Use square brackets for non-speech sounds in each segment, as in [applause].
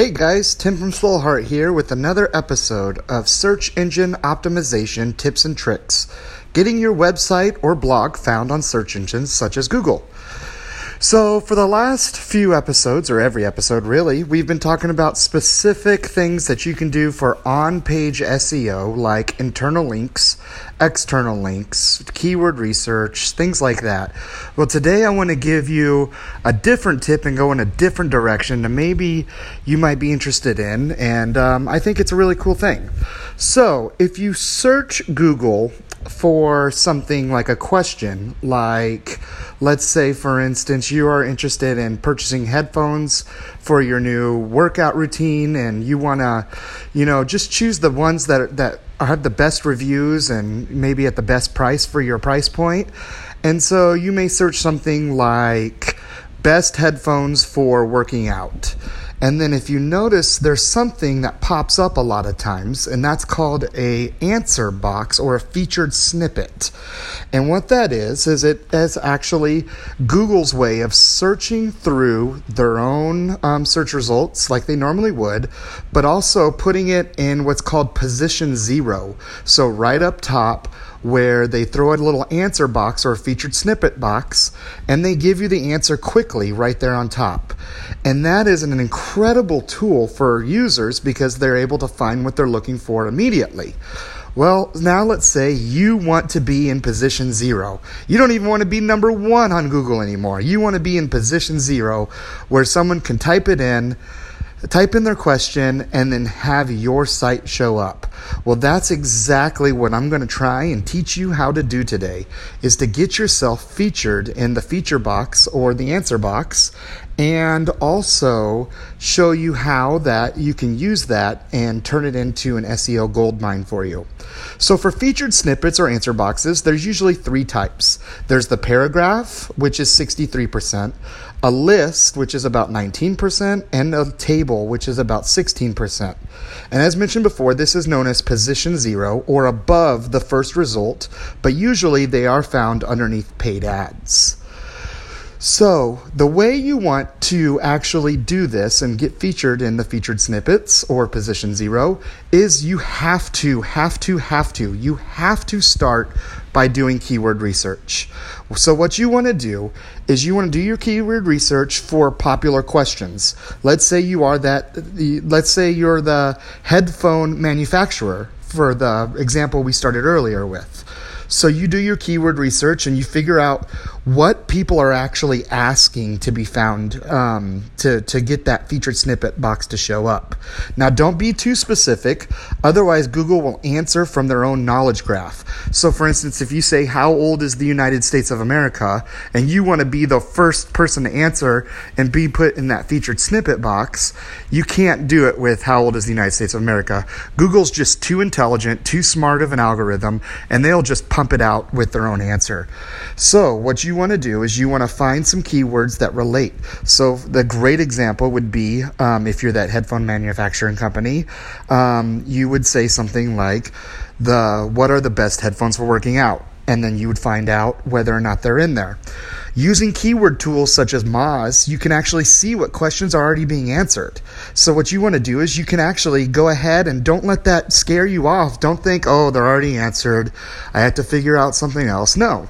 Hey guys, Tim from Swoleheart here with another episode of Search Engine Optimization Tips and Tricks, getting your website or blog found on search engines such as Google. So, for the last few episodes, or every episode really, we've been talking about specific things that you can do for on page SEO, like internal links, external links, keyword research, things like that. Well, today I want to give you a different tip and go in a different direction that maybe you might be interested in, and um, I think it's a really cool thing. So, if you search Google for something like a question, like let's say, for instance, you are interested in purchasing headphones for your new workout routine, and you want to, you know, just choose the ones that that have the best reviews and maybe at the best price for your price point. And so you may search something like best headphones for working out. And then if you notice, there's something that pops up a lot of times, and that's called a answer box or a featured snippet. And what that is, is it is actually Google's way of searching through their own um, search results like they normally would, but also putting it in what's called position zero. So right up top, where they throw a little answer box or a featured snippet box and they give you the answer quickly right there on top. And that is an incredible tool for users because they're able to find what they're looking for immediately. Well, now let's say you want to be in position zero. You don't even want to be number one on Google anymore. You want to be in position zero where someone can type it in type in their question and then have your site show up. Well, that's exactly what I'm going to try and teach you how to do today is to get yourself featured in the feature box or the answer box and also show you how that you can use that and turn it into an SEO gold mine for you. So for featured snippets or answer boxes, there's usually three types. There's the paragraph, which is 63%, a list, which is about 19%, and a table, which is about 16%. And as mentioned before, this is known as position zero or above the first result, but usually they are found underneath paid ads. So, the way you want to actually do this and get featured in the featured snippets or position zero is you have to, have to, have to, you have to start by doing keyword research. So, what you want to do is you want to do your keyword research for popular questions. Let's say you are that, let's say you're the headphone manufacturer for the example we started earlier with. So you do your keyword research and you figure out what people are actually asking to be found um, to, to get that featured snippet box to show up. Now, don't be too specific, otherwise, Google will answer from their own knowledge graph. So, for instance, if you say, How old is the United States of America? and you want to be the first person to answer and be put in that featured snippet box, you can't do it with How old is the United States of America? Google's just too intelligent, too smart of an algorithm, and they'll just pump it out with their own answer. So, what you want to do is you want to find some keywords that relate. So, the great example would be um, if you're that headphone manufacturing company, um, you would say something like, the what are the best headphones for working out and then you would find out whether or not they're in there. Using keyword tools such as Moz, you can actually see what questions are already being answered. So, what you want to do is you can actually go ahead and don't let that scare you off. Don't think, oh, they're already answered. I have to figure out something else. No.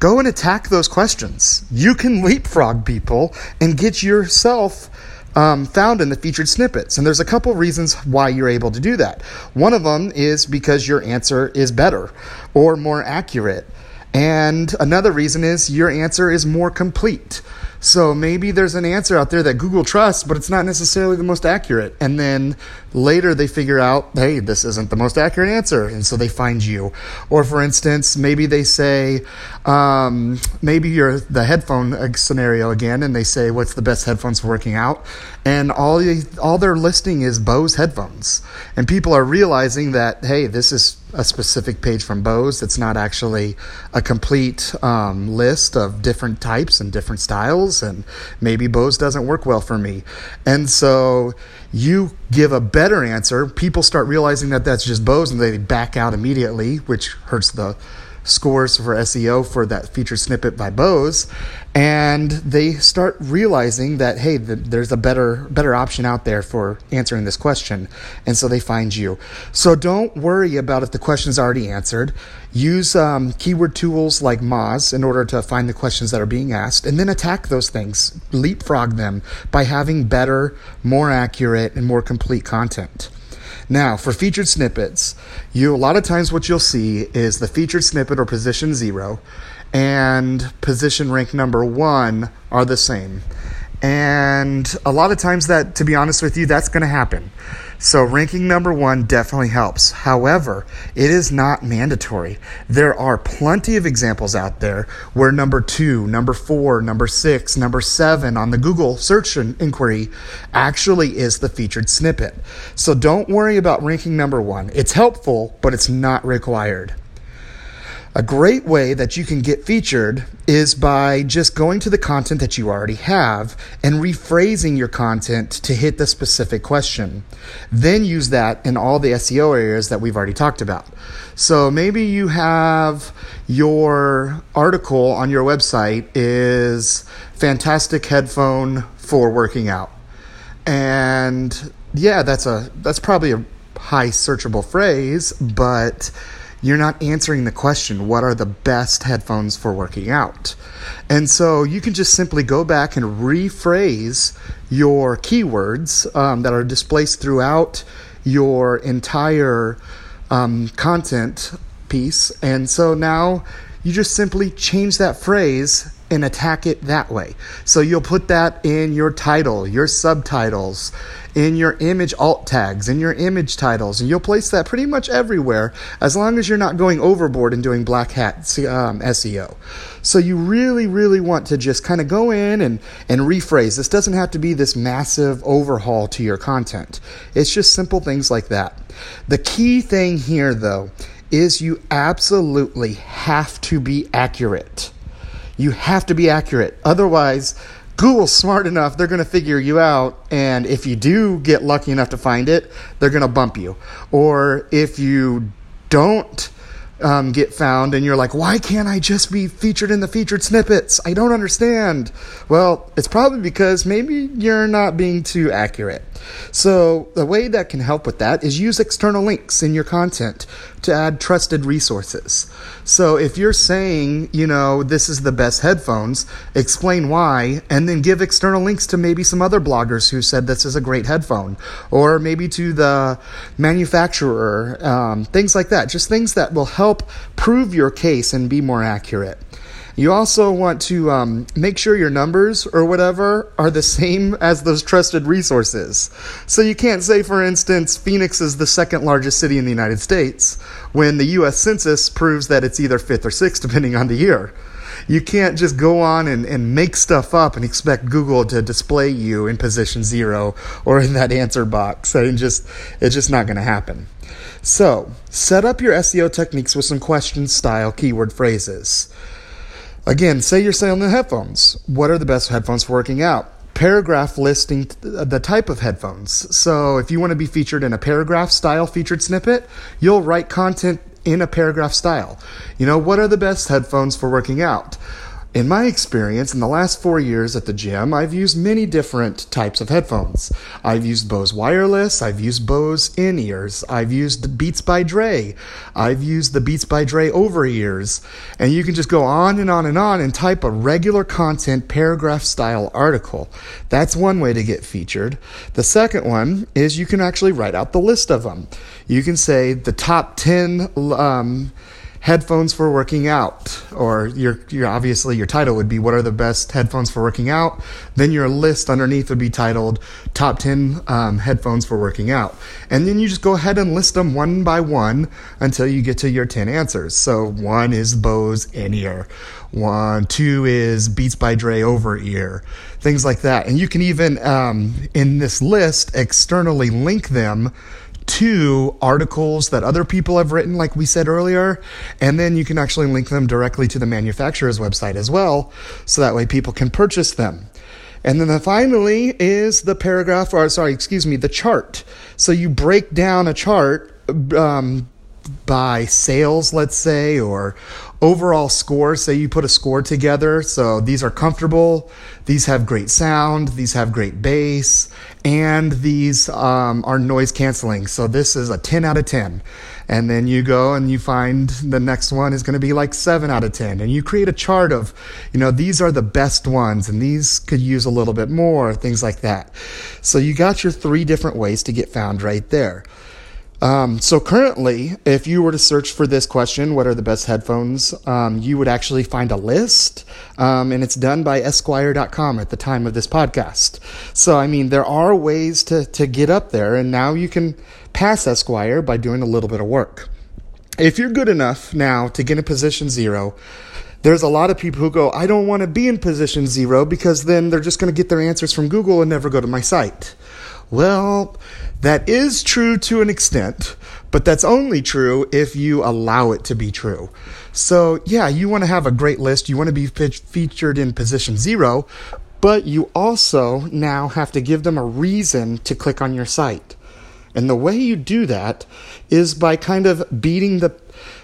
Go and attack those questions. You can leapfrog people and get yourself um, found in the featured snippets. And there's a couple reasons why you're able to do that. One of them is because your answer is better or more accurate. And another reason is your answer is more complete. So maybe there's an answer out there that Google trusts, but it's not necessarily the most accurate. And then later they figure out, hey, this isn't the most accurate answer. And so they find you. Or for instance, maybe they say, um, maybe you're the headphone scenario again, and they say, what's the best headphones for working out? And all, all they're listing is Bose headphones. And people are realizing that, hey, this is a specific page from Bose. It's not actually a complete um, list of different types and different styles, and maybe Bose doesn't work well for me. And so you give a better answer. People start realizing that that's just Bose, and they back out immediately, which hurts the scores for SEO for that featured snippet by Bose, and they start realizing that hey, the, there's a better better option out there for answering this question, and so they find you. So don't worry about if the question is already answered. Use um, keyword tools like Moz in order to find the questions that are being asked, and then attack those things, leapfrog them by having better, more accurate, and more complete content. Now, for featured snippets, you a lot of times what you'll see is the featured snippet or position zero and position rank number one are the same. And a lot of times that, to be honest with you, that's going to happen. So ranking number one definitely helps. However, it is not mandatory. There are plenty of examples out there where number two, number four, number six, number seven on the Google search inquiry actually is the featured snippet. So don't worry about ranking number one. It's helpful, but it's not required. A great way that you can get featured is by just going to the content that you already have and rephrasing your content to hit the specific question. Then use that in all the SEO areas that we've already talked about. So maybe you have your article on your website is fantastic headphone for working out. And yeah, that's a that's probably a high searchable phrase, but you're not answering the question what are the best headphones for working out? And so you can just simply go back and rephrase your keywords um, that are displaced throughout your entire um, content piece. And so now you just simply change that phrase and attack it that way. So you'll put that in your title, your subtitles, in your image alt tags, in your image titles, and you'll place that pretty much everywhere as long as you're not going overboard and doing black hat um, SEO. So you really, really want to just kind of go in and, and rephrase. This doesn't have to be this massive overhaul to your content. It's just simple things like that. The key thing here, though, is you absolutely have to be accurate. You have to be accurate. Otherwise, Google's smart enough, they're going to figure you out. And if you do get lucky enough to find it, they're going to bump you. Or if you don't um, get found and you're like, why can't I just be featured in the featured snippets? I don't understand. Well, it's probably because maybe you're not being too accurate. So, the way that can help with that is use external links in your content to add trusted resources. So, if you're saying, you know, this is the best headphones, explain why, and then give external links to maybe some other bloggers who said this is a great headphone, or maybe to the manufacturer, um, things like that. Just things that will help prove your case and be more accurate. You also want to um, make sure your numbers or whatever are the same as those trusted resources. So you can't say, for instance, Phoenix is the second largest city in the United States when the US Census proves that it's either fifth or sixth, [laughs] depending on the year. You can't just go on and, and make stuff up and expect Google to display you in position zero or in that answer box. And just it's just not going to happen. So, set up your SEO techniques with some question style keyword phrases. Again, say you're selling the headphones. What are the best headphones for working out? Paragraph listing the type of headphones. So if you want to be featured in a paragraph style featured snippet, you'll write content in a paragraph style. You know, what are the best headphones for working out? In my experience, in the last four years at the gym, I've used many different types of headphones. I've used Bose wireless, I've used Bose in ears, I've used Beats by Dre, I've used the Beats by Dre over ears, and you can just go on and on and on and type a regular content paragraph style article. That's one way to get featured. The second one is you can actually write out the list of them. You can say the top 10 um, headphones for working out or your, your obviously your title would be what are the best headphones for working out? Then your list underneath would be titled top 10 um, headphones for working out. And then you just go ahead and list them one by one until you get to your 10 answers. So one is bose in-ear one two is beats by dre over ear. Things like that. And you can even um, in this list externally link them to articles that other people have written, like we said earlier, and then you can actually link them directly to the manufacturer's website as well, so that way people can purchase them. And then the finally is the paragraph, or sorry, excuse me, the chart. So you break down a chart um, by sales, let's say, or overall score. Say you put a score together. So these are comfortable, these have great sound, these have great bass, and these um, are noise canceling. So this is a 10 out of 10. And then you go and you find the next one is going to be like 7 out of 10. And you create a chart of, you know, these are the best ones and these could use a little bit more, things like that. So you got your three different ways to get found right there. Um, so currently, if you were to search for this question, what are the best headphones? Um, you would actually find a list, um, and it's done by Esquire.com at the time of this podcast. So I mean, there are ways to to get up there, and now you can pass Esquire by doing a little bit of work. If you're good enough now to get in position zero, there's a lot of people who go, I don't want to be in position zero because then they're just going to get their answers from Google and never go to my site. Well, that is true to an extent, but that's only true if you allow it to be true. So, yeah, you want to have a great list. You want to be featured in position zero, but you also now have to give them a reason to click on your site. And the way you do that is by kind of beating the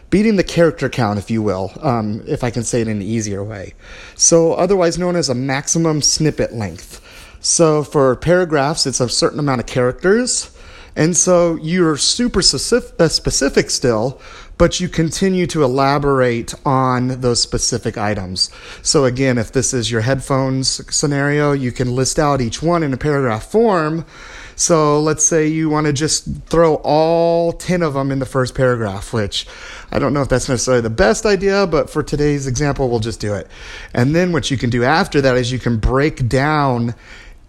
beating the character count, if you will, um, if I can say it in an easier way. So, otherwise known as a maximum snippet length. So for paragraphs, it's a certain amount of characters. And so you're super uh, specific still, but you continue to elaborate on those specific items. So again, if this is your headphones scenario, you can list out each one in a paragraph form. So let's say you want to just throw all 10 of them in the first paragraph, which I don't know if that's necessarily the best idea, but for today's example, we'll just do it. And then what you can do after that is you can break down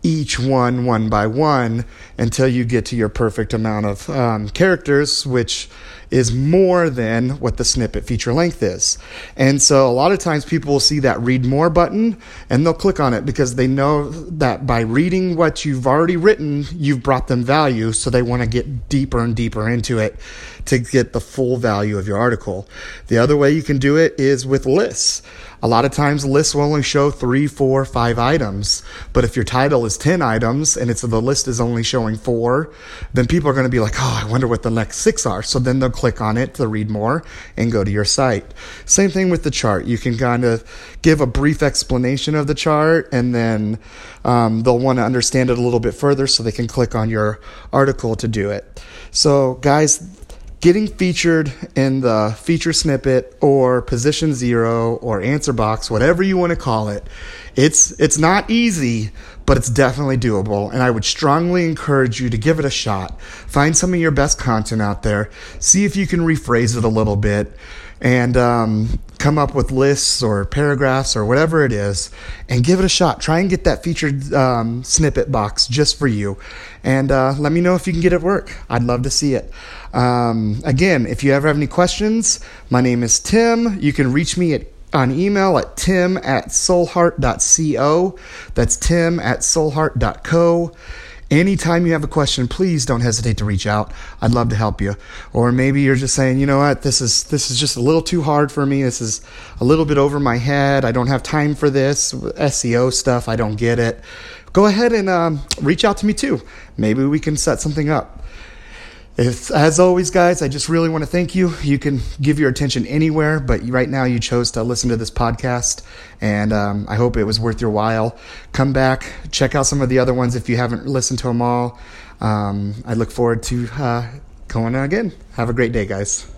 each one one by one until you get to your perfect amount of um, characters, which is more than what the snippet feature length is. And so a lot of times people will see that read more button and they'll click on it because they know that by reading what you've already written, you've brought them value. So they want to get deeper and deeper into it to get the full value of your article. The other way you can do it is with lists. A lot of times lists will only show three, four, five items. But if your title is 10 items and it's the list is only showing four, then people are going to be like, oh, I wonder what the next six are. So then they'll click on it to read more and go to your site. Same thing with the chart. You can kind of give a brief explanation of the chart and then um, they'll want to understand it a little bit further so they can click on your article to do it. So, guys, getting featured in the feature snippet or position zero or answer box, whatever you want to call it, it's it's not easy, but it's definitely doable. And I would strongly encourage you to give it a shot. Find some of your best content out there. See if you can rephrase it a little bit and um, come up with lists or paragraphs or whatever it is and give it a shot. Try and get that featured um, snippet box just for you. And uh, let me know if you can get it work. I'd love to see it. Um, again, if you ever have any questions, my name is Tim. You can reach me at on email at tim at soulheart.co. That's tim at soulheart.co. Anytime you have a question, please don't hesitate to reach out. I'd love to help you. Or maybe you're just saying, you know what, this is this is just a little too hard for me. This is a little bit over my head. I don't have time for this SEO stuff. I don't get it. Go ahead and um, reach out to me too. Maybe we can set something up. If, as always, guys, I just really want to thank you. You can give your attention anywhere, but right now you chose to listen to this podcast, and um, I hope it was worth your while. Come back, check out some of the other ones if you haven't listened to them all. Um, I look forward to uh, going again. Have a great day, guys.